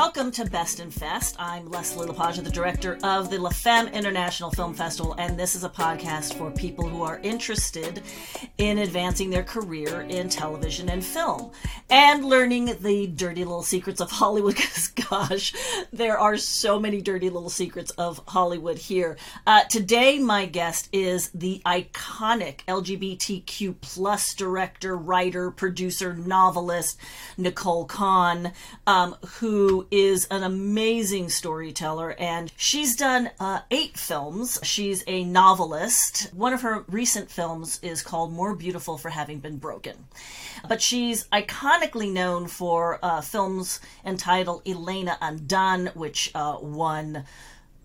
Welcome to Best in Fest. I'm Leslie LaPage, the director of the La Femme International Film Festival, and this is a podcast for people who are interested in advancing their career in television and film and learning the dirty little secrets of Hollywood. Because, gosh, there are so many dirty little secrets of Hollywood here. Uh, today, my guest is the iconic LGBTQ plus director, writer, producer, novelist Nicole Conn, um, who is an amazing storyteller, and she's done uh, eight films. She's a novelist. One of her recent films is called More Beautiful for Having Been Broken. But she's iconically known for uh, films entitled Elena Undone, which uh, won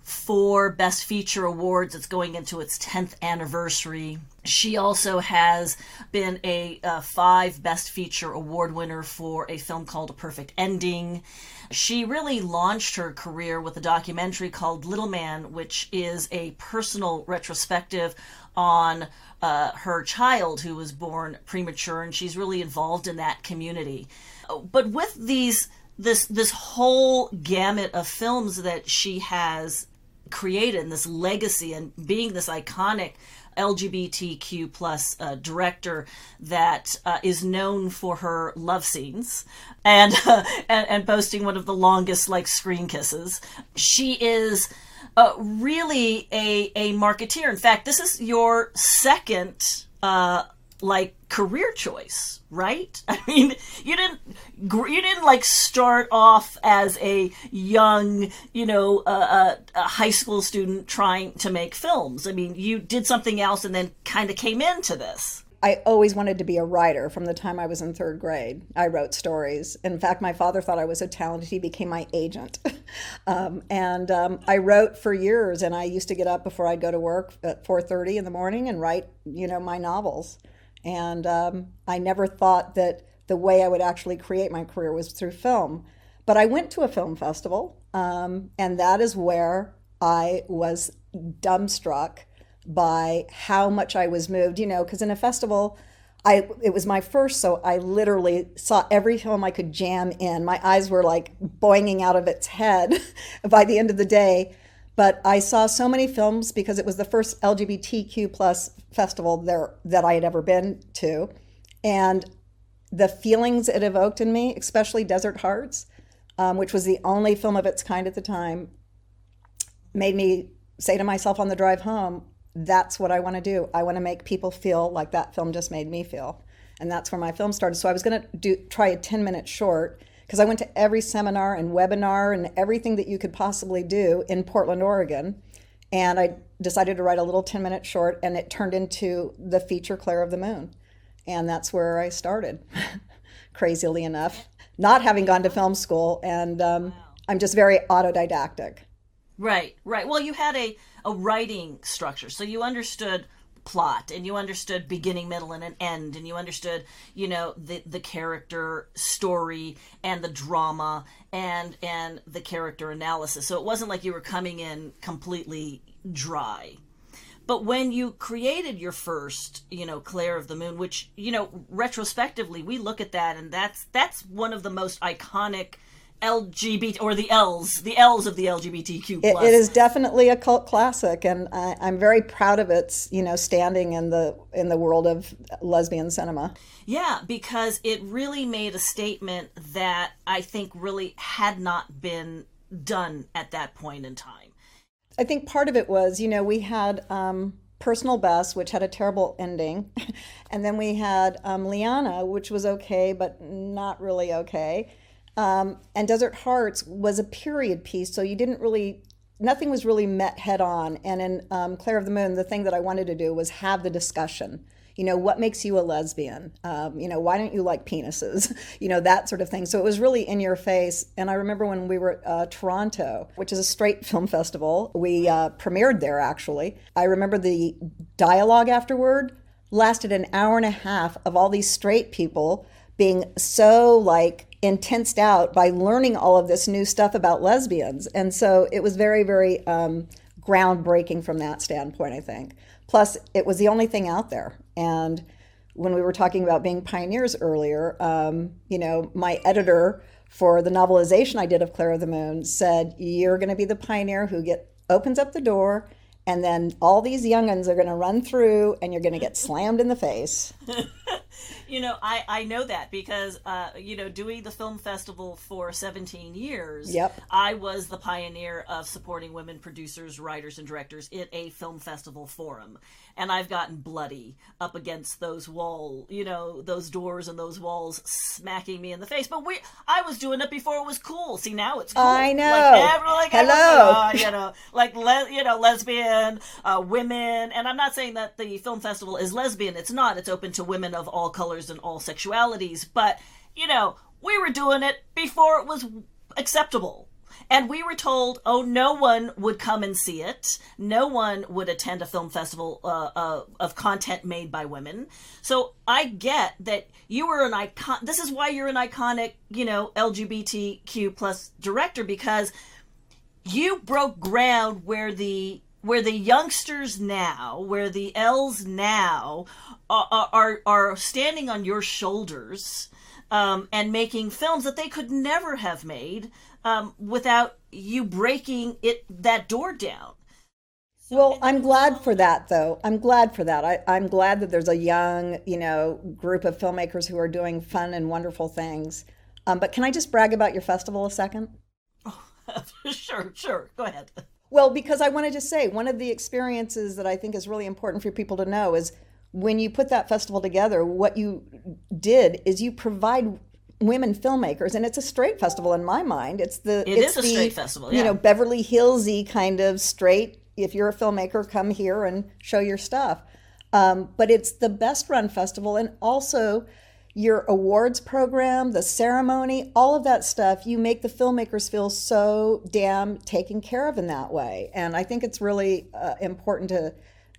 four Best Feature awards. It's going into its 10th anniversary. She also has been a uh, five Best Feature award winner for a film called A Perfect Ending. She really launched her career with a documentary called Little Man, which is a personal retrospective on uh, her child who was born premature, and she's really involved in that community. But with these this this whole gamut of films that she has created and this legacy and being this iconic LGBTQ plus uh, director that uh, is known for her love scenes and, uh, and, and posting one of the longest like screen kisses. She is uh, really a a marketeer. In fact, this is your second uh, like career choice, right? I mean, you didn't you didn't like start off as a young, you know, uh, a high school student trying to make films. I mean, you did something else and then kind of came into this. I always wanted to be a writer from the time I was in third grade. I wrote stories. In fact, my father thought I was so talented he became my agent. um, and um, I wrote for years, and I used to get up before I'd go to work at 4:30 in the morning and write, you know, my novels. And um, I never thought that the way I would actually create my career was through film. But I went to a film festival, um, and that is where I was dumbstruck by how much I was moved. You know, because in a festival, I it was my first, so I literally saw every film I could jam in. My eyes were like boinging out of its head by the end of the day. But I saw so many films because it was the first LGBTQ plus festival there that I had ever been to, and the feelings it evoked in me, especially Desert Hearts, um, which was the only film of its kind at the time, made me say to myself on the drive home, "That's what I want to do. I want to make people feel like that film just made me feel." And that's where my film started. So I was going to do try a 10 minute short because I went to every seminar and webinar and everything that you could possibly do in Portland, Oregon. And I decided to write a little 10 minute short, and it turned into the feature Claire of the Moon. And that's where I started, crazily enough, not having gone to film school. And um, I'm just very autodidactic. Right, right. Well, you had a, a writing structure, so you understood plot and you understood beginning middle and an end and you understood you know the the character story and the drama and and the character analysis. So it wasn't like you were coming in completely dry. But when you created your first you know claire of the moon which you know retrospectively we look at that and that's that's one of the most iconic LGBT or the L's, the L's of the LGBTQ. It, it is definitely a cult classic, and I, am very proud of its you know standing in the in the world of lesbian cinema. Yeah, because it really made a statement that I think really had not been done at that point in time. I think part of it was you know we had. Um, Personal Best, which had a terrible ending. and then we had um, Lianna, which was okay, but not really okay. Um, and Desert Hearts was a period piece, so you didn't really, nothing was really met head on. And in um, Claire of the Moon, the thing that I wanted to do was have the discussion. You know, what makes you a lesbian? Um, you know, why don't you like penises? you know, that sort of thing. So it was really in your face. And I remember when we were at uh, Toronto, which is a straight film festival, we uh, premiered there actually. I remember the dialogue afterward lasted an hour and a half of all these straight people being so like intensed out by learning all of this new stuff about lesbians. And so it was very, very um, groundbreaking from that standpoint, I think. Plus, it was the only thing out there. And when we were talking about being pioneers earlier, um, you know, my editor for the novelization I did of Claire of the Moon said, You're going to be the pioneer who get opens up the door and then all these youngins are going to run through and you're going to get slammed in the face you know i i know that because uh you know doing the film festival for 17 years yep. I was the pioneer of supporting women producers writers and directors in a film festival forum and i've gotten bloody up against those wall you know those doors and those walls smacking me in the face. But we i was doing it before it was cool. See now it's cool. I know. like, every, like hello. Uh, you know like le- you know lesbian uh, women. And i'm not saying that the film festival is lesbian. It's not. It's open to women of all colors and all sexualities. But you know we were doing it before it was acceptable and we were told, oh, no one would come and see it. No one would attend a film festival uh, uh, of content made by women. So I get that you were an icon. This is why you're an iconic, you know, LGBTQ plus director because you broke ground where the where the youngsters now, where the L's now are are, are standing on your shoulders um, and making films that they could never have made um, without you breaking it that door down. So, well, I'm glad for that, though. I'm glad for that. I, I'm glad that there's a young, you know, group of filmmakers who are doing fun and wonderful things. Um, but can I just brag about your festival a second? Oh, sure, sure. Go ahead. Well, because I wanted to say one of the experiences that I think is really important for people to know is when you put that festival together, what you did is you provide women filmmakers, and it's a straight festival in my mind. It's the it it's is a the, straight festival, yeah. you know, Beverly Hillsy kind of straight. If you're a filmmaker, come here and show your stuff. Um, but it's the best run festival, and also your awards program, the ceremony, all of that stuff. You make the filmmakers feel so damn taken care of in that way, and I think it's really uh, important to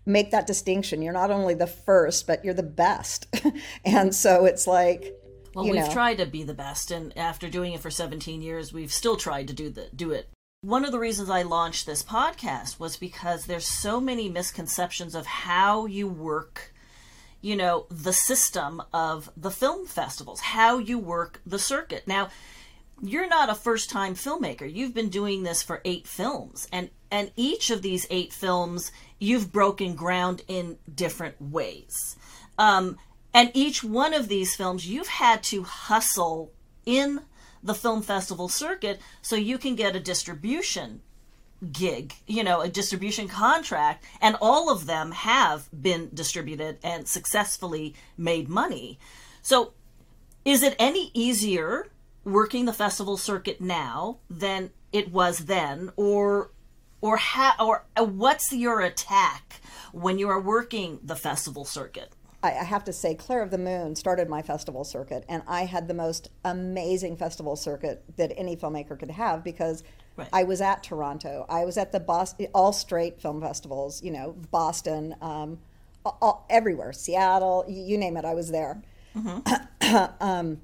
make that distinction. You're not only the first, but you're the best, and so it's like well, we've know. tried to be the best, and after doing it for 17 years, we've still tried to do the do it. One of the reasons I launched this podcast was because there's so many misconceptions of how you work, you know, the system of the film festivals, how you work the circuit. Now, you're not a first-time filmmaker. You've been doing this for 8 films, and and each of these 8 films you've broken ground in different ways. Um, and each one of these films, you've had to hustle in the film festival circuit so you can get a distribution gig, you know, a distribution contract, and all of them have been distributed and successfully made money. So, is it any easier working the festival circuit now than it was then, or or how or what's your attack when you are working the festival circuit? I, have to say, Claire of the Moon started my festival circuit, and I had the most amazing festival circuit that any filmmaker could have because right. I was at Toronto, I was at the Boston, all straight film festivals, you know, Boston, um, all, everywhere, Seattle, you, you, name it, I was there. Mm-hmm. um,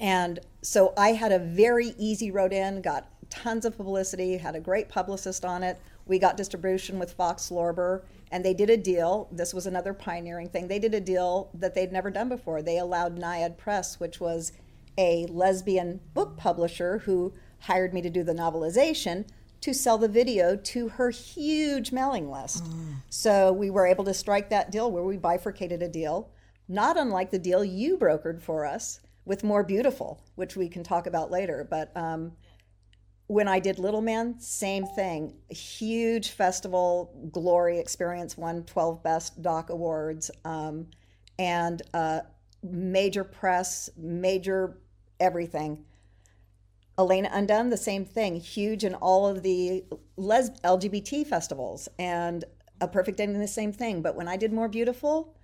and so I had a very easy road in, got tons of publicity, had a great publicist on it. We got distribution with Fox Lorber and they did a deal. This was another pioneering thing. They did a deal that they'd never done before. They allowed Naiad Press, which was a lesbian book publisher who hired me to do the novelization, to sell the video to her huge mailing list. Mm. So we were able to strike that deal where we bifurcated a deal, not unlike the deal you brokered for us with More Beautiful, which we can talk about later. But um, when I did Little Man, same thing. Huge festival glory experience, won 12 Best Doc Awards, um, and uh, major press, major everything. Elena Undone, the same thing, huge in all of the les- LGBT festivals, and A Perfect Ending, the same thing. But when I did More Beautiful,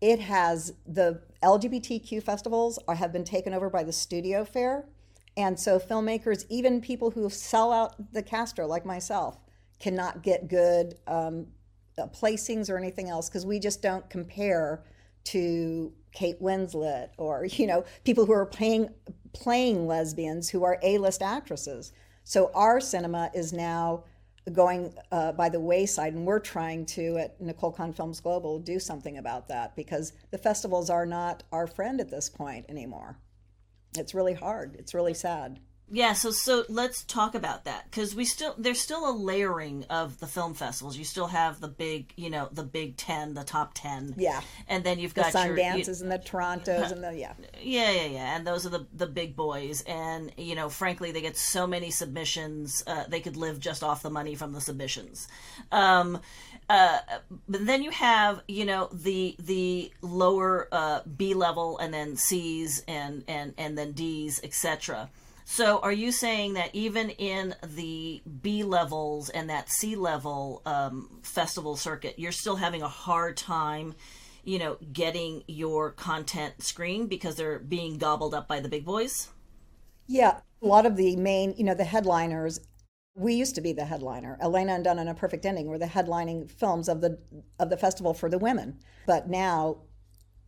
it has the LGBTQ festivals have been taken over by the Studio Fare and so filmmakers, even people who sell out the Castro, like myself, cannot get good um, uh, placings or anything else because we just don't compare to Kate Winslet or you know people who are playing playing lesbians who are A-list actresses. So our cinema is now going uh, by the wayside, and we're trying to at Nicole Conn Films Global do something about that because the festivals are not our friend at this point anymore. it's really hard. It's really sad. Yeah, so so let's talk about that because we still there's still a layering of the film festivals. You still have the big, you know, the big ten, the top ten. Yeah, and then you've the got Sundances your, you, and the Torontos and the yeah. Yeah, yeah, yeah, and those are the the big boys. And you know, frankly, they get so many submissions. Uh, they could live just off the money from the submissions. Um, uh, but then you have you know the the lower uh, B level and then C's and and and then D's, etc so, are you saying that even in the B levels and that C level um, festival circuit, you're still having a hard time, you know, getting your content screened because they're being gobbled up by the big boys? Yeah, a lot of the main, you know, the headliners. We used to be the headliner. Elena Undone and A Perfect Ending were the headlining films of the of the festival for the women. But now,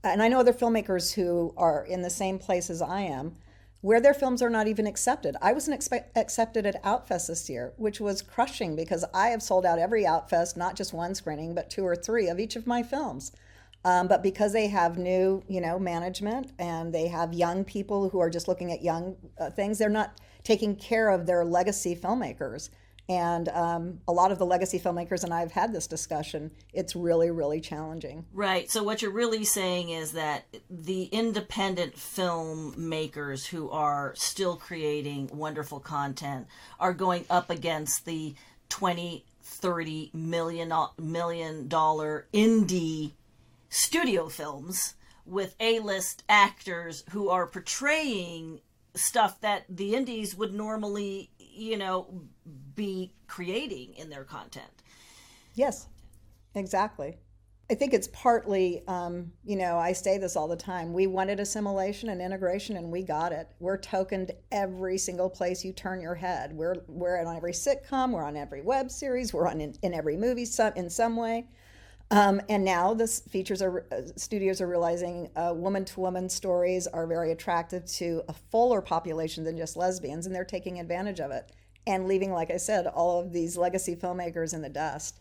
and I know other filmmakers who are in the same place as I am where their films are not even accepted. I wasn't expe- accepted at Outfest this year, which was crushing because I have sold out every Outfest, not just one screening, but two or three of each of my films. Um, but because they have new, you know, management and they have young people who are just looking at young uh, things, they're not taking care of their legacy filmmakers. And um, a lot of the legacy filmmakers and I have had this discussion. It's really, really challenging. Right. So, what you're really saying is that the independent filmmakers who are still creating wonderful content are going up against the 20, 30 million, million dollar indie studio films with A list actors who are portraying stuff that the indies would normally, you know, be creating in their content. Yes, exactly. I think it's partly, um, you know, I say this all the time. We wanted assimilation and integration, and we got it. We're tokened every single place you turn your head. We're we're on every sitcom. We're on every web series. We're on in, in every movie some, in some way. Um, and now the features are uh, studios are realizing woman to woman stories are very attractive to a fuller population than just lesbians, and they're taking advantage of it and leaving, like I said, all of these legacy filmmakers in the dust.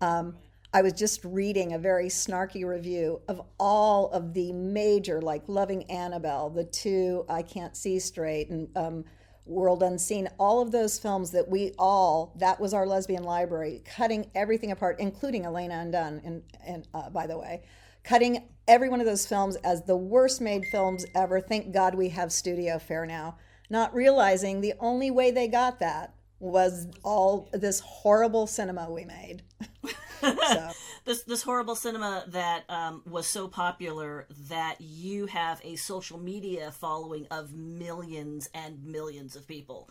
Um, I was just reading a very snarky review of all of the major, like Loving Annabelle, the two I Can't See Straight, and um, World Unseen, all of those films that we all, that was our lesbian library, cutting everything apart, including Elena Undone, and, uh, by the way, cutting every one of those films as the worst made films ever. Thank God we have Studio Fare now. Not realizing the only way they got that was all this horrible cinema we made. so. this this horrible cinema that um, was so popular that you have a social media following of millions and millions of people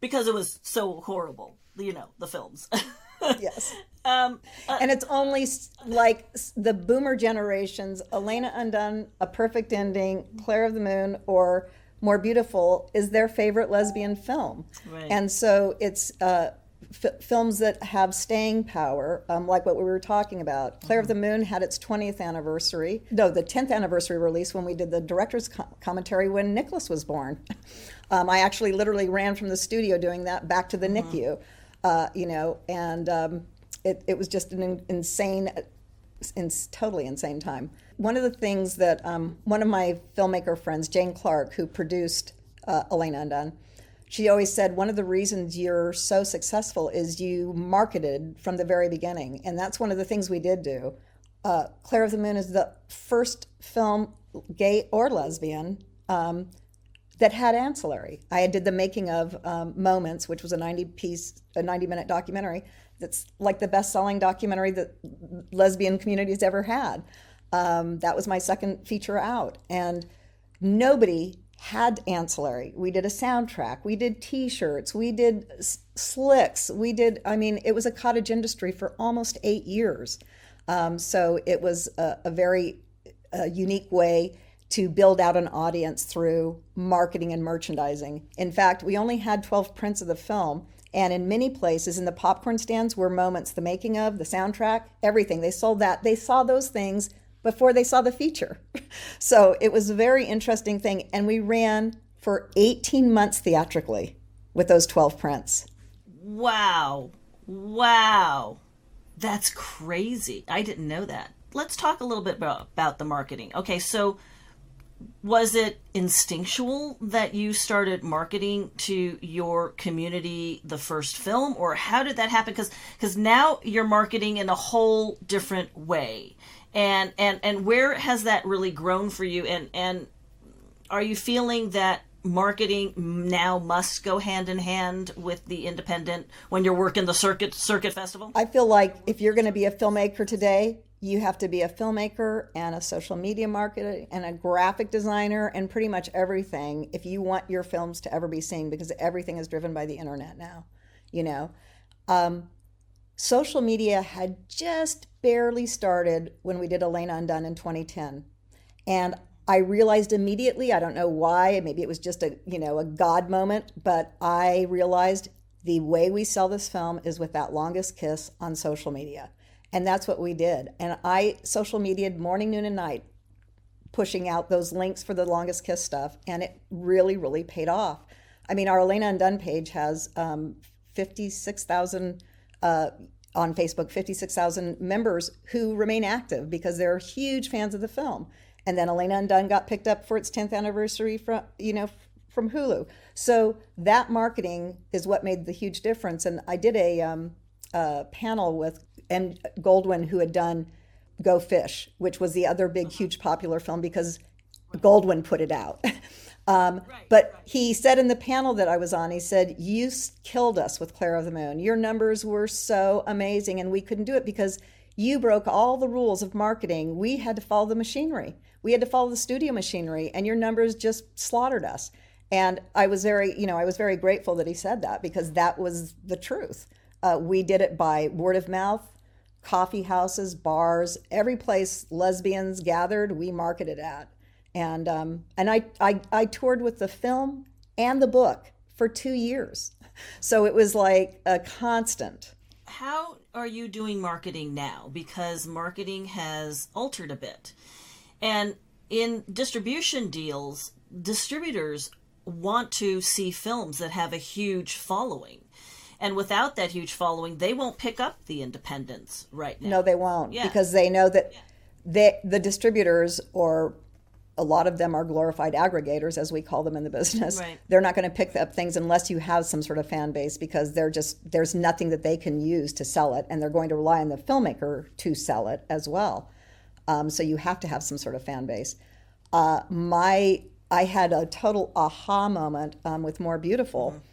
because it was so horrible. You know the films. yes. Um, uh, and it's only like the boomer generations, Elena Undone, A Perfect Ending, Claire of the Moon, or More Beautiful is their favorite lesbian film. Right. And so it's uh, f- films that have staying power, um, like what we were talking about. Claire mm-hmm. of the Moon had its 20th anniversary, no, the 10th anniversary release when we did the director's co- commentary when Nicholas was born. Um, I actually literally ran from the studio doing that back to the mm-hmm. NICU, uh, you know, and um, it, it was just an in- insane, in- totally insane time. One of the things that um, one of my filmmaker friends, Jane Clark, who produced uh, Elena Undone, she always said one of the reasons you're so successful is you marketed from the very beginning. And that's one of the things we did do. Uh, Claire of the Moon is the first film, gay or lesbian, um, that had ancillary. I did the making of um, Moments, which was a 90 piece, a 90 minute documentary that's like the best selling documentary that lesbian communities ever had. Um, that was my second feature out. And nobody had ancillary. We did a soundtrack, we did t shirts, we did slicks, we did, I mean, it was a cottage industry for almost eight years. Um, so it was a, a very unique way to build out an audience through marketing and merchandising. In fact, we only had 12 prints of the film. And in many places, in the popcorn stands, were moments, the making of, the soundtrack, everything. They sold that. They saw those things before they saw the feature. so it was a very interesting thing. And we ran for 18 months theatrically with those 12 prints. Wow. Wow. That's crazy. I didn't know that. Let's talk a little bit about, about the marketing. Okay, so was it instinctual that you started marketing to your community the first film or how did that happen because because now you're marketing in a whole different way and and and where has that really grown for you? And and are you feeling that marketing now must go hand in hand with the independent when you're working the circuit circuit festival? I feel like if you're going to be a filmmaker today you have to be a filmmaker and a social media marketer and a graphic designer and pretty much everything if you want your films to ever be seen because everything is driven by the internet now you know? Um, social media had just barely started when we did elena undone in 2010 and i realized immediately i don't know why maybe it was just a you know a god moment but i realized the way we sell this film is with that longest kiss on social media and that's what we did. And I social media morning, noon, and night, pushing out those links for the longest kiss stuff. And it really, really paid off. I mean, our Elena Undone page has um, 56,000 uh, on Facebook, 56,000 members who remain active because they're huge fans of the film. And then Elena Undone got picked up for its 10th anniversary from, you know, from Hulu. So that marketing is what made the huge difference. And I did a, um, a panel with and Goldwyn, who had done Go Fish, which was the other big, huge, popular film because Goldwyn put it out. Um, but he said in the panel that I was on, he said, You killed us with Claire of the Moon. Your numbers were so amazing, and we couldn't do it because you broke all the rules of marketing. We had to follow the machinery, we had to follow the studio machinery, and your numbers just slaughtered us. And I was very, you know, I was very grateful that he said that because that was the truth. Uh, we did it by word of mouth, coffee houses, bars, every place lesbians gathered, we marketed at. And um, and I, I I toured with the film and the book for two years, so it was like a constant. How are you doing marketing now? Because marketing has altered a bit, and in distribution deals, distributors want to see films that have a huge following and without that huge following, they won't pick up the independents right now. No, they won't yeah. because they know that yeah. they, the distributors or a lot of them are glorified aggregators, as we call them in the business. Right. They're not going to pick up things unless you have some sort of fan base because they're just there's nothing that they can use to sell it, and they're going to rely on the filmmaker to sell it as well. Um, so you have to have some sort of fan base. Uh, my I had a total aha moment um, with More Beautiful. Mm-hmm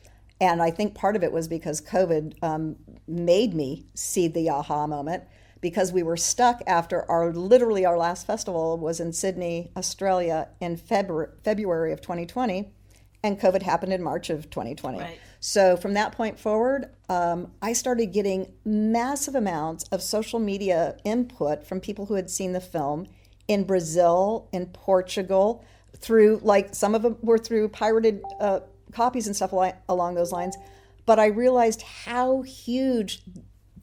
and I think part of it was because COVID um, made me see the aha moment because we were stuck after our literally our last festival was in Sydney, Australia in February, February of 2020, and COVID happened in March of 2020. Right. So from that point forward, um, I started getting massive amounts of social media input from people who had seen the film in Brazil, in Portugal, through like some of them were through pirated. Uh, copies and stuff along those lines. But I realized how huge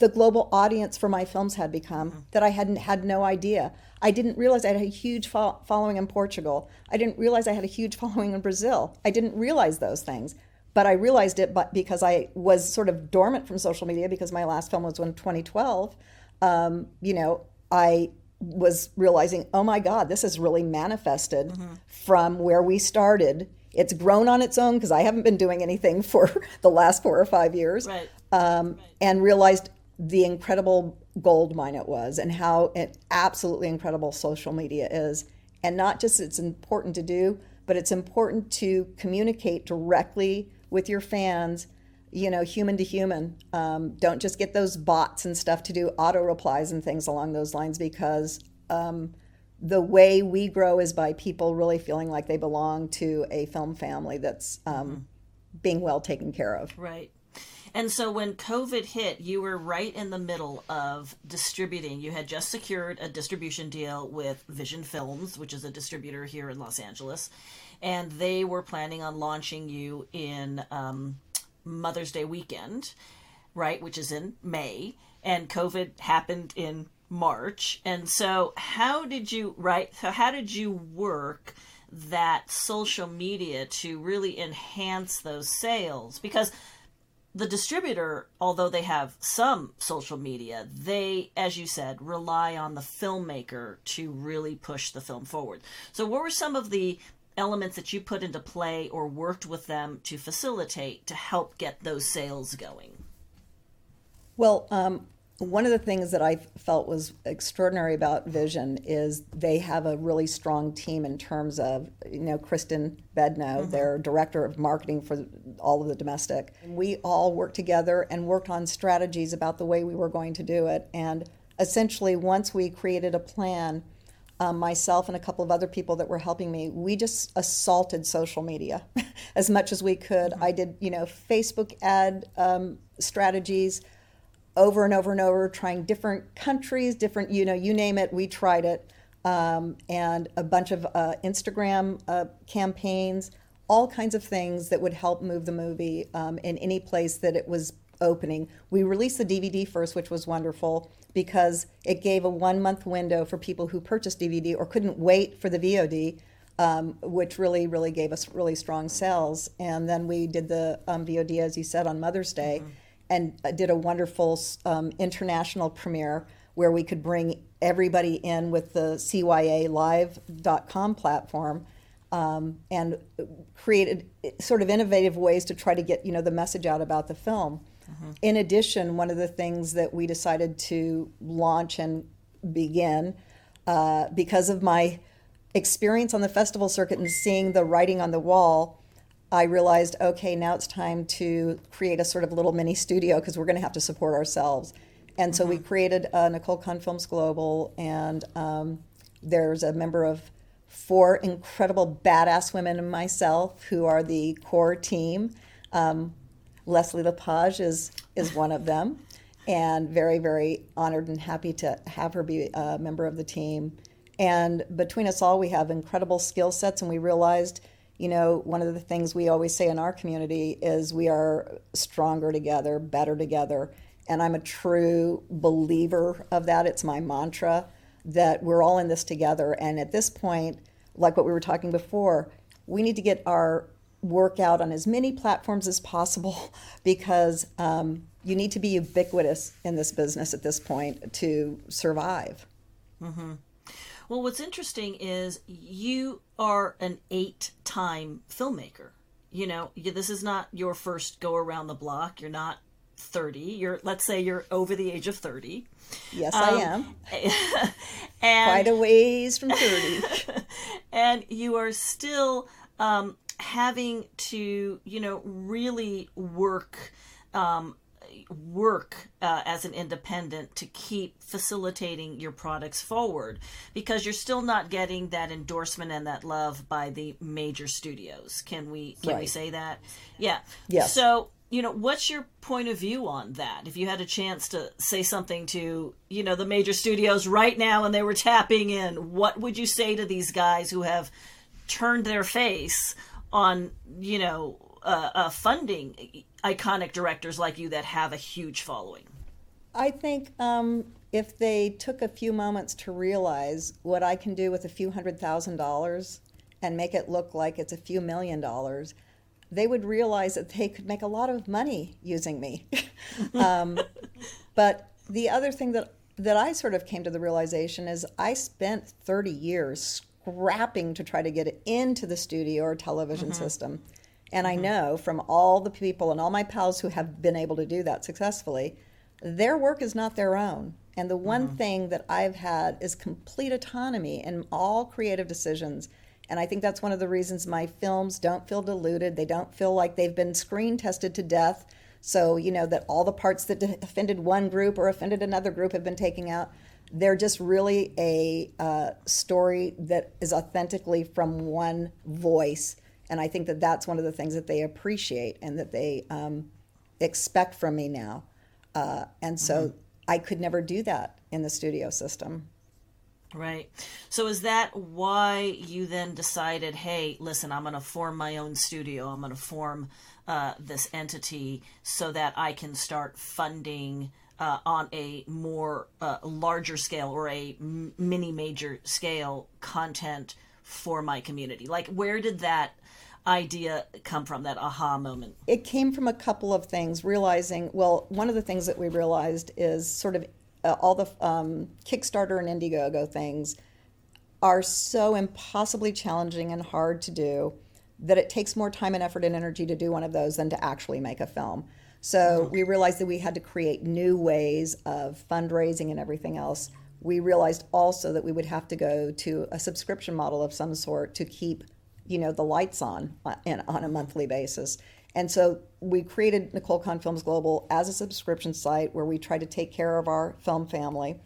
the global audience for my films had become mm-hmm. that I hadn't had no idea. I didn't realize I had a huge fo- following in Portugal. I didn't realize I had a huge following in Brazil. I didn't realize those things, but I realized it. But because I was sort of dormant from social media because my last film was in 2012, um, you know, I was realizing, oh my God, this has really manifested mm-hmm. from where we started it's grown on its own because I haven't been doing anything for the last four or five years, right. Um, right. and realized the incredible gold mine it was and how it, absolutely incredible social media is. And not just it's important to do, but it's important to communicate directly with your fans, you know, human to human. Um, don't just get those bots and stuff to do auto replies and things along those lines because um, the way we grow is by people really feeling like they belong to a film family that's um, mm-hmm. being well taken care of. Right. And so when COVID hit, you were right in the middle of distributing. You had just secured a distribution deal with Vision Films, which is a distributor here in Los Angeles, and they were planning on launching you in um, Mother's Day weekend, right, which is in May. And COVID happened in March. And so how did you right so how did you work that social media to really enhance those sales? Because the distributor, although they have some social media, they, as you said, rely on the filmmaker to really push the film forward. So, what were some of the elements that you put into play or worked with them to facilitate to help get those sales going? Well, um, one of the things that I felt was extraordinary about Vision is they have a really strong team in terms of, you know, Kristen Bedno, mm-hmm. their director of marketing for all of the domestic. We all worked together and worked on strategies about the way we were going to do it. And essentially, once we created a plan, um, myself and a couple of other people that were helping me, we just assaulted social media as much as we could. Mm-hmm. I did, you know, Facebook ad um, strategies over and over and over, trying different countries, different, you know, you name it, we tried it. Um, and a bunch of uh, Instagram uh, campaigns, all kinds of things that would help move the movie um, in any place that it was opening. We released the DVD first, which was wonderful because it gave a one month window for people who purchased DVD or couldn't wait for the VOD. Um, which really, really gave us really strong sales. And then we did the um, VOD, as you said, on Mother's Day. Mm-hmm and uh, did a wonderful um, international premiere where we could bring everybody in with the CYALive.com platform um, and created sort of innovative ways to try to get you know the message out about the film. Mm-hmm. In addition, one of the things that we decided to launch and begin uh, because of my experience on the festival circuit and seeing the writing on the wall I realized, okay, now it's time to create a sort of little mini studio because we're going to have to support ourselves. And so mm-hmm. we created uh, Nicole Conn Films Global, and um, there's a member of four incredible badass women and myself who are the core team. Um, Leslie LaPage is is one of them, and very very honored and happy to have her be a member of the team. And between us all, we have incredible skill sets, and we realized you know, one of the things we always say in our community is we are stronger together, better together. And I'm a true believer of that. It's my mantra that we're all in this together. And at this point, like what we were talking before, we need to get our work out on as many platforms as possible because um, you need to be ubiquitous in this business at this point to survive. Mm-hmm. Well, what's interesting is you are an eight time filmmaker. You know, this is not your first go around the block. You're not 30. You're, let's say you're over the age of 30. Yes, um, I am. and, Quite a ways from 30. and you are still um, having to, you know, really work um, work uh, as an independent to keep facilitating your products forward because you're still not getting that endorsement and that love by the major studios. Can we can right. we say that? Yeah. Yeah. So you know what's your point of view on that if you had a chance to say something to you know the major studios right now and they were tapping in what would you say to these guys who have turned their face on you know uh, uh, funding iconic directors like you that have a huge following? I think um, if they took a few moments to realize what I can do with a few hundred thousand dollars and make it look like it's a few million dollars, they would realize that they could make a lot of money using me. um, but the other thing that that I sort of came to the realization is I spent 30 years scrapping to try to get it into the studio or television mm-hmm. system. And mm-hmm. I know from all the people and all my pals who have been able to do that successfully, their work is not their own. And the one mm-hmm. thing that I've had is complete autonomy in all creative decisions. And I think that's one of the reasons my films don't feel diluted. They don't feel like they've been screen tested to death. So, you know, that all the parts that offended one group or offended another group have been taken out. They're just really a uh, story that is authentically from one voice and I think that that's one of the things that they appreciate and that they um, expect from me now. Uh, and so mm-hmm. I could never do that in the studio system. Right. So is that why you then decided, hey, listen, I'm going to form my own studio. I'm going to form uh, this entity so that I can start funding uh, on a more uh, larger scale or a m- mini major scale content for my community. Like, where did that idea come from, that aha moment? It came from a couple of things, realizing, well, one of the things that we realized is sort of uh, all the um, Kickstarter and Indiegogo things are so impossibly challenging and hard to do that it takes more time and effort and energy to do one of those than to actually make a film. So we realized that we had to create new ways of fundraising and everything else. We realized also that we would have to go to a subscription model of some sort to keep, you know, the lights on uh, on a monthly basis. And so we created Nicole Conn Films Global as a subscription site where we try to take care of our film family.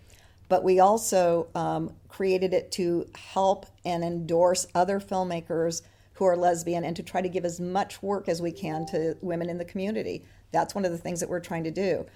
But we also um, created it to help and endorse other filmmakers who are lesbian and to try to give as much work as we can to women in the community. That's one of the things that we're trying to do.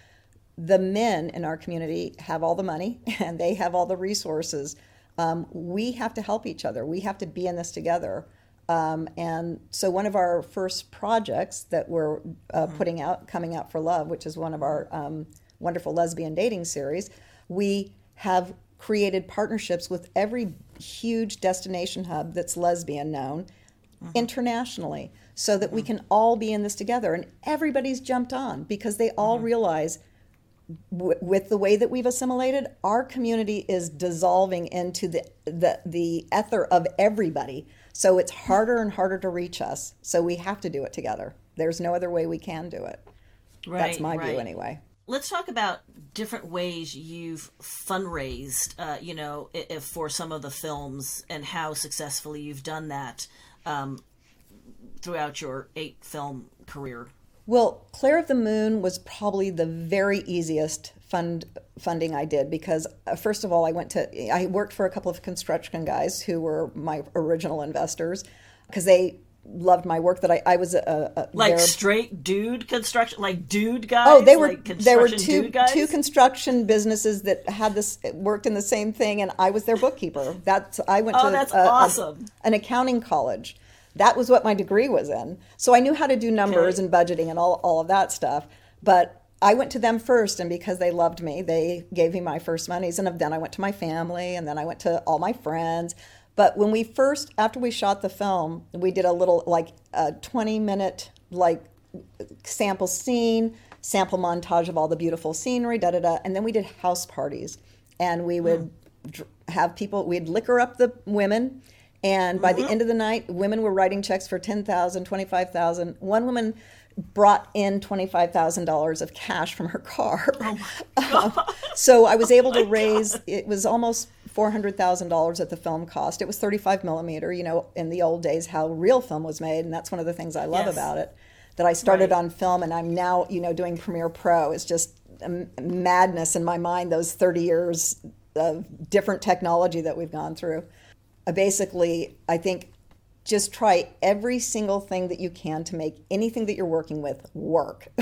The men in our community have all the money and they have all the resources. Um, we have to help each other. We have to be in this together. Um, and so, one of our first projects that we're uh, mm-hmm. putting out, Coming Out for Love, which is one of our um, wonderful lesbian dating series, we have created partnerships with every huge destination hub that's lesbian known mm-hmm. internationally so that mm-hmm. we can all be in this together. And everybody's jumped on because they all mm-hmm. realize w- with the way that we've assimilated, our community is dissolving into the, the, the ether of everybody. So it's harder and harder to reach us. So we have to do it together. There's no other way we can do it. Right, That's my right. view anyway. Let's talk about different ways you've fundraised, uh, you know, if, for some of the films and how successfully you've done that um, throughout your eight film career? Well, Claire of the Moon was probably the very easiest fund funding I did because uh, first of all, I went to I worked for a couple of construction guys who were my original investors because they loved my work that I, I was a, a like straight dude construction like dude guys oh they were like there were two two construction businesses that had this worked in the same thing and I was their bookkeeper. That's I went oh, to that's a, awesome. A, an accounting college that was what my degree was in so I knew how to do numbers okay. and budgeting and all, all of that stuff but I went to them first, and because they loved me, they gave me my first monies. And then I went to my family, and then I went to all my friends. But when we first, after we shot the film, we did a little like a 20 minute like sample scene, sample montage of all the beautiful scenery, da da da. And then we did house parties. And we would mm. have people, we'd liquor up the women. And by mm-hmm. the end of the night, women were writing checks for 10,000, 25,000. One woman brought in $25,000 of cash from her car. Oh so I was able to oh raise, God. it was almost $400,000 at the film cost. It was 35 millimeter, you know, in the old days, how real film was made. And that's one of the things I love yes. about it. That I started right. on film and I'm now, you know, doing Premiere Pro. It's just madness in my mind, those 30 years of different technology that we've gone through. Uh, basically, I think just try every single thing that you can to make anything that you're working with work.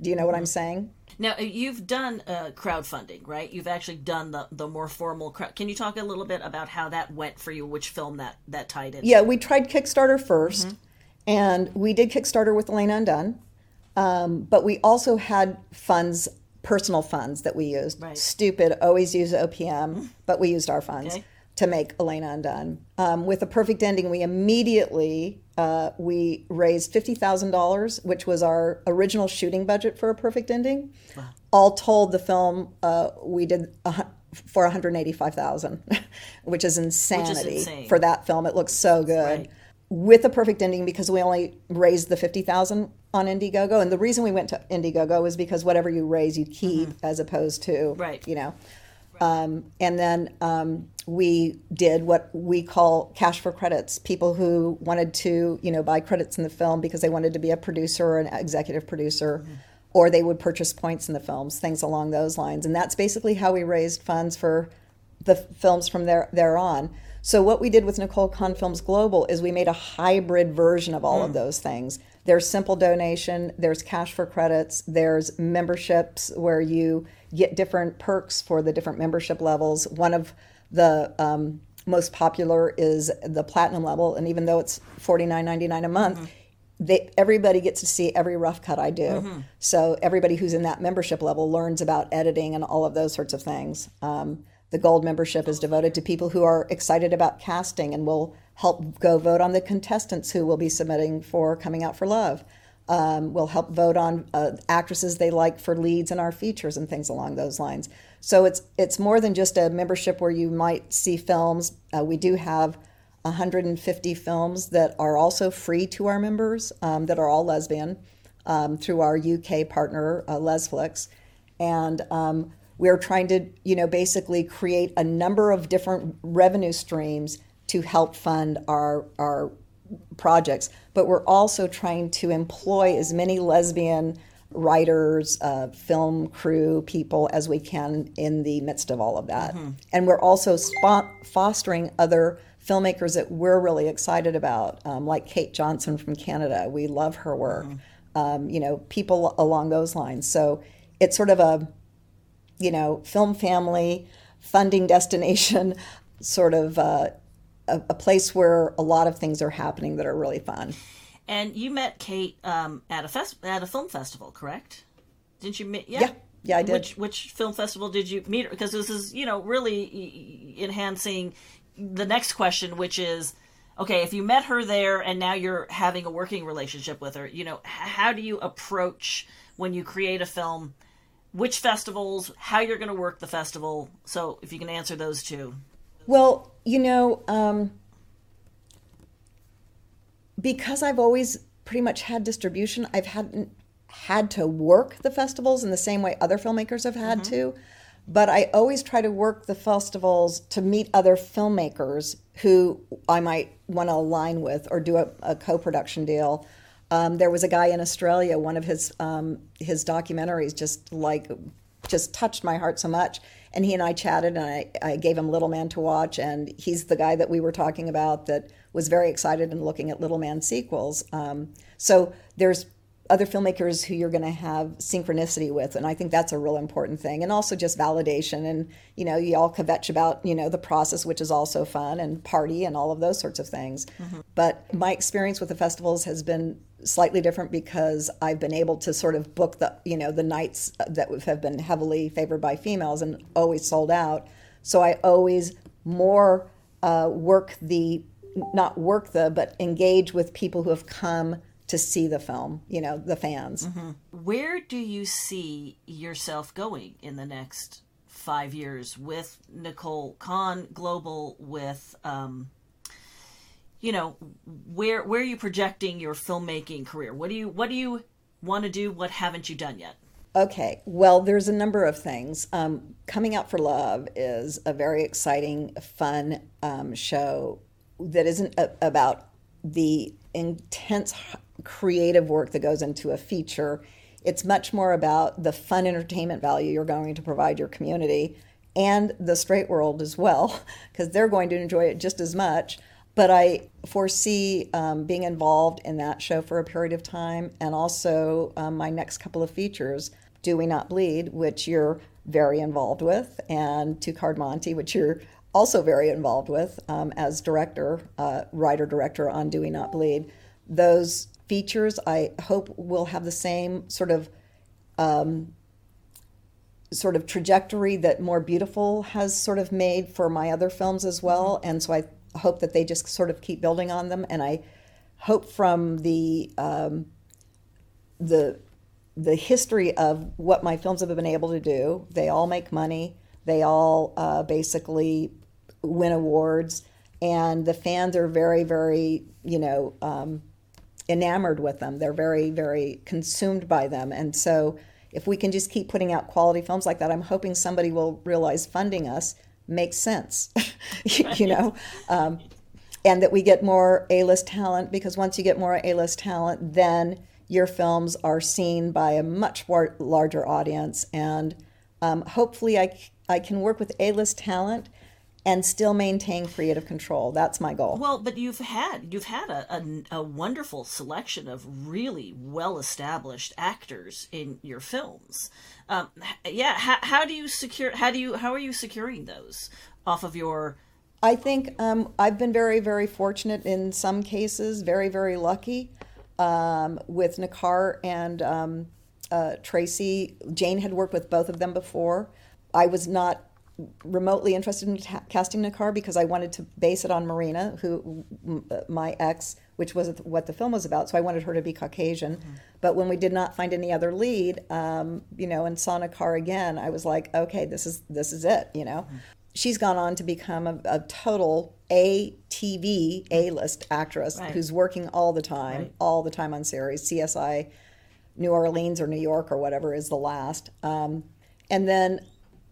Do you know what I'm mm-hmm. saying? Now you've done uh, crowdfunding, right? You've actually done the the more formal. Crowd- Can you talk a little bit about how that went for you? Which film that that tied in? Yeah, we tried Kickstarter 1st mm-hmm. and we did Kickstarter with Elena Undone, um, but we also had funds, personal funds that we used. Right. Stupid, always use OPM, mm-hmm. but we used our funds. Okay to make Elena Undone. Um, with a perfect ending, we immediately uh, we raised fifty thousand dollars, which was our original shooting budget for a perfect ending. Wow. All told, the film uh, we did a, for one hundred eighty-five thousand, which is insanity which is for that film. It looks so good. Right. With a perfect ending, because we only raised the fifty thousand on Indiegogo, and the reason we went to Indiegogo was because whatever you raise, you keep, mm-hmm. as opposed to, right. you know. Um, and then um, we did what we call cash for credits. People who wanted to, you know, buy credits in the film because they wanted to be a producer or an executive producer, mm-hmm. or they would purchase points in the films, things along those lines. And that's basically how we raised funds for the films from there, there on. So what we did with Nicole Conn Films Global is we made a hybrid version of all mm. of those things. There's simple donation, there's cash for credits, there's memberships where you get different perks for the different membership levels. One of the um, most popular is the platinum level, and even though it's forty nine ninety nine a month, mm-hmm. they, everybody gets to see every rough cut I do. Mm-hmm. So everybody who's in that membership level learns about editing and all of those sorts of things. Um, The gold membership is devoted to people who are excited about casting and will help go vote on the contestants who will be submitting for Coming Out for Love. Um, we'll help vote on uh, actresses they like for leads in our features and things along those lines. So it's it's more than just a membership where you might see films. Uh, we do have 150 films that are also free to our members um, that are all lesbian um, through our UK partner uh, Lesflix, and um, we're trying to, you know, basically create a number of different revenue streams to help fund our our projects. But we're also trying to employ as many lesbian writers, uh, film crew people as we can in the midst of all of that. Mm-hmm. And we're also spot- fostering other filmmakers that we're really excited about, um, like Kate Johnson from Canada. We love her work. Mm-hmm. Um, you know, people along those lines. So it's sort of a you know, film family, funding destination, sort of uh, a, a, place where a lot of things are happening that are really fun. And you met Kate um, at a fest- at a film festival, correct? Didn't you meet? Yeah. yeah. Yeah, I did. Which, which film festival did you meet her? Because this is, you know, really enhancing the next question, which is, okay, if you met her there and now you're having a working relationship with her, you know, how do you approach when you create a film which festivals, how you're going to work the festival. So if you can answer those two. Well, you know, um, because I've always pretty much had distribution, I've had had to work the festivals in the same way other filmmakers have had mm-hmm. to. But I always try to work the festivals to meet other filmmakers who I might want to align with or do a, a co production deal um, there was a guy in Australia. One of his um, his documentaries just like just touched my heart so much. And he and I chatted, and I, I gave him Little Man to watch. And he's the guy that we were talking about that was very excited and looking at Little Man sequels. Um, so there's other filmmakers who you're going to have synchronicity with and i think that's a real important thing and also just validation and you know you all kvetch about you know the process which is also fun and party and all of those sorts of things mm-hmm. but my experience with the festivals has been slightly different because i've been able to sort of book the you know the nights that have been heavily favored by females and always sold out so i always more uh, work the not work the but engage with people who have come to see the film, you know, the fans. Mm-hmm. Where do you see yourself going in the next five years with Nicole Conn Global, with, um, you know, where where are you projecting your filmmaking career? What do you what do you want to do? What haven't you done yet? Okay, well, there's a number of things. Um, Coming Out for Love is a very exciting, fun um, show that isn't a- about the intense creative work that goes into a feature. It's much more about the fun entertainment value you're going to provide your community and the straight world as well, because they're going to enjoy it just as much. But I foresee um, being involved in that show for a period of time, and also um, my next couple of features, Do We Not Bleed, which you're very involved with, and Two Card Monte, which you're also very involved with um, as director, uh, writer director on Do We Not Bleed. Those features I hope will have the same sort of um, sort of trajectory that More Beautiful has sort of made for my other films as well. Mm-hmm. And so I hope that they just sort of keep building on them. And I hope from the um, the the history of what my films have been able to do, they all make money. They all uh, basically win awards, and the fans are very, very, you know, um, enamored with them. They're very, very consumed by them. And so if we can just keep putting out quality films like that, I'm hoping somebody will realize funding us makes sense, you know, um, and that we get more A-list talent because once you get more A-list talent, then your films are seen by a much more larger audience. And um, hopefully I, I can work with A-list talent and still maintain creative control. That's my goal. Well, but you've had you've had a, a, a wonderful selection of really well established actors in your films. Um, yeah, how, how do you secure? How do you how are you securing those off of your? I think um, I've been very very fortunate in some cases, very very lucky um, with Necar and um, uh, Traci. Jane had worked with both of them before. I was not remotely interested in ta- casting Necar because I wanted to base it on Marina, who my ex, which was what the film was about. So I wanted her to be Caucasian. Mm-hmm. But when we did not find any other lead, um, you know, and saw Necar again, I was like, okay, this is this is it. You know, mm-hmm. she's gone on to become a, a total A TV A list actress right. who's working all the time, right. all the time on series. CSI, New Orleans or New York or whatever is the last. Um, and then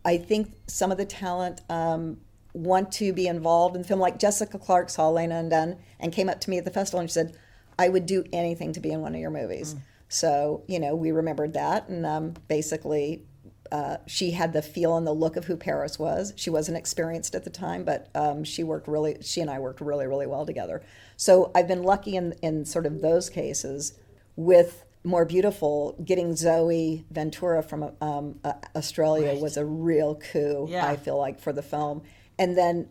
I think some of the talent um, want to be involved in film. Like Jessica Clark saw Elena Undone and came up to me at the festival and she said, "I would do anything to be in one of your movies." Mm. So you know, we remembered that, and um, basically, uh, she had the feel and the look of who Paris was. She wasn't experienced at the time, but um, she worked really. She and I worked really, really well together. So I've been lucky in in sort of those cases with more beautiful, getting Zoe Ventoura from um, uh, Australia right. was a real coup. Yeah. I feel like for the film, and then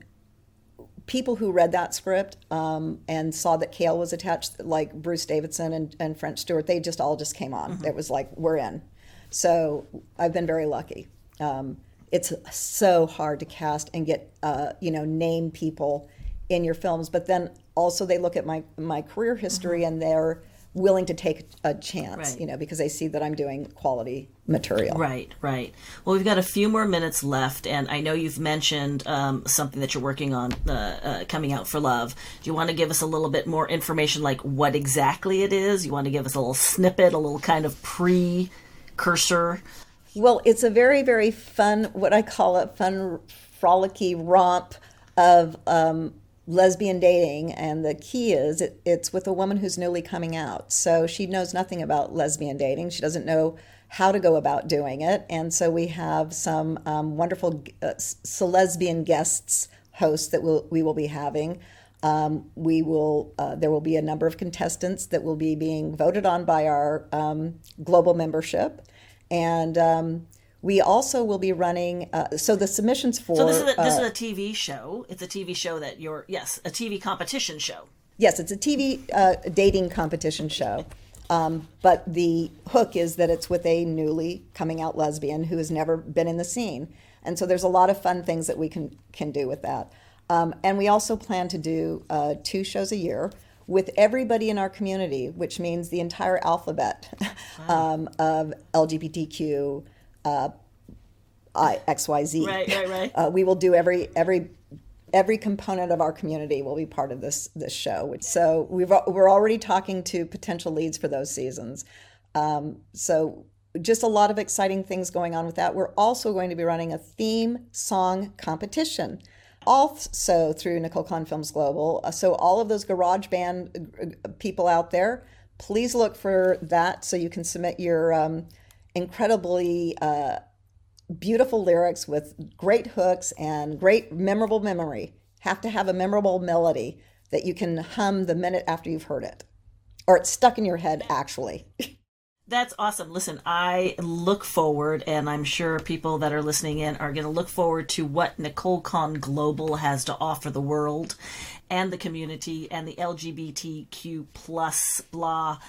people who read that script um, and saw that Kale was attached, like Bruce Davidson and, and French Stewart, they just all just came on. Mm-hmm. It was like we're in. So I've been very lucky. Um, it's so hard to cast and get uh, you know name people in your films, but then also they look at my my career history mm-hmm. and they're willing to take a chance, right. you know, because they see that I'm doing quality material. Right, right. Well, we've got a few more minutes left, and I know you've mentioned um, something that you're working on uh, uh, coming out for love. Do you want to give us a little bit more information, like what exactly it is? You want to give us a little snippet, a little kind of precursor? Well, it's a very, very fun, what I call a fun, frolicky romp of um, lesbian dating, and the key is it, it's with a woman who's newly coming out. So she knows nothing about lesbian dating. She doesn't know how to go about doing it. And so we have some um, wonderful uh, lesbian guests, hosts that we'll, we will be having. Um, we will uh, there will be a number of contestants that will be being voted on by our um, global membership, and um, we also will be running. Uh, so the submissions for so this is a, this uh, is a TV show. It's a TV show that you're yes a TV competition show. Yes, it's a TV uh, dating competition show. Um, but the hook is that it's with a newly coming out lesbian who has never been in the scene, and so there's a lot of fun things that we can can do with that. Um, and we also plan to do uh, two shows a year with everybody in our community, which means the entire alphabet wow. um, of LGBTQ uh, I, X Y Z. Right, right, right. Uh, we will do every every every component of our community will be part of this this show. Which, so we've we're already talking to potential leads for those seasons. Um, so just a lot of exciting things going on with that. We're also going to be running a theme song competition. Also through Nicole Conn Films Global. Uh, so all of those garage band uh, people out there, please look for that so you can submit your um, incredibly uh, beautiful lyrics with great hooks and great memorable memory. Have to have a memorable melody that you can hum the minute after you've heard it, or it's stuck in your head actually. That's awesome. Listen, I look forward, and I'm sure people that are listening in are going to look forward to what Nicole Conn Global has to offer the world and the community and the LGBTQ plus blah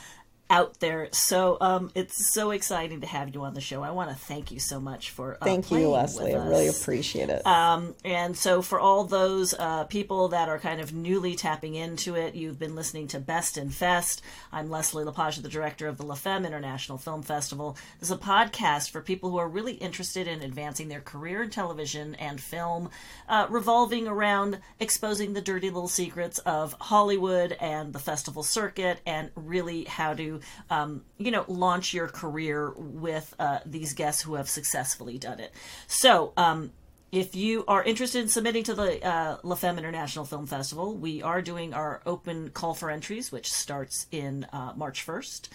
out there. So um, it's so exciting to have you on the show. I want to thank you so much for uh, thank you, Leslie. I really appreciate it. Um, and so for all those uh, people that are kind of newly tapping into it, you've been listening to Best in Fest. I'm Leslie LaPage, the director of the La Femme International Film Festival. This is a podcast for people who are really interested in advancing their career in television and film, uh, revolving around exposing the dirty little secrets of Hollywood and the festival circuit, and really how to um, you know, launch your career with uh, these guests who have successfully done it. So, um, if you are interested in submitting to the uh, La Femme International Film Festival, we are doing our open call for entries, which starts in uh, March 1st.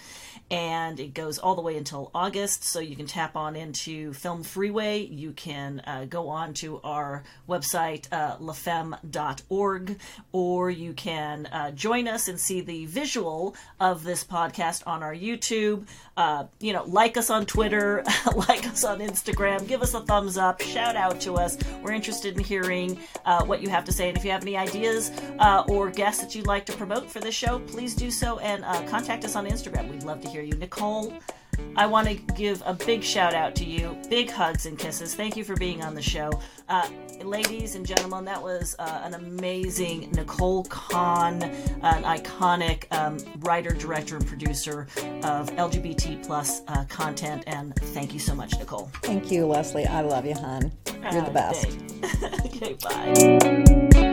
And it goes all the way until August. So you can tap on into Film Freeway. You can uh, go on to our website, uh, lafemme.org, or you can uh, join us and see the visual of this podcast on our YouTube. Uh, you know, like us on Twitter, like us on Instagram, give us a thumbs up, shout out to us us. We're interested in hearing uh, what you have to say. And if you have any ideas uh, or guests that you'd like to promote for this show, please do so and uh, contact us on Instagram. We'd love to hear you. Nicole, I want to give a big shout out to you. Big hugs and kisses. Thank you for being on the show. Ladies and gentlemen, that was uh, an amazing Nicole Conn, an iconic um, writer, director, and producer of LGBT plus uh, content. And thank you so much, Nicole. Thank you, Leslie. I love you, hon. You're the best. okay, bye.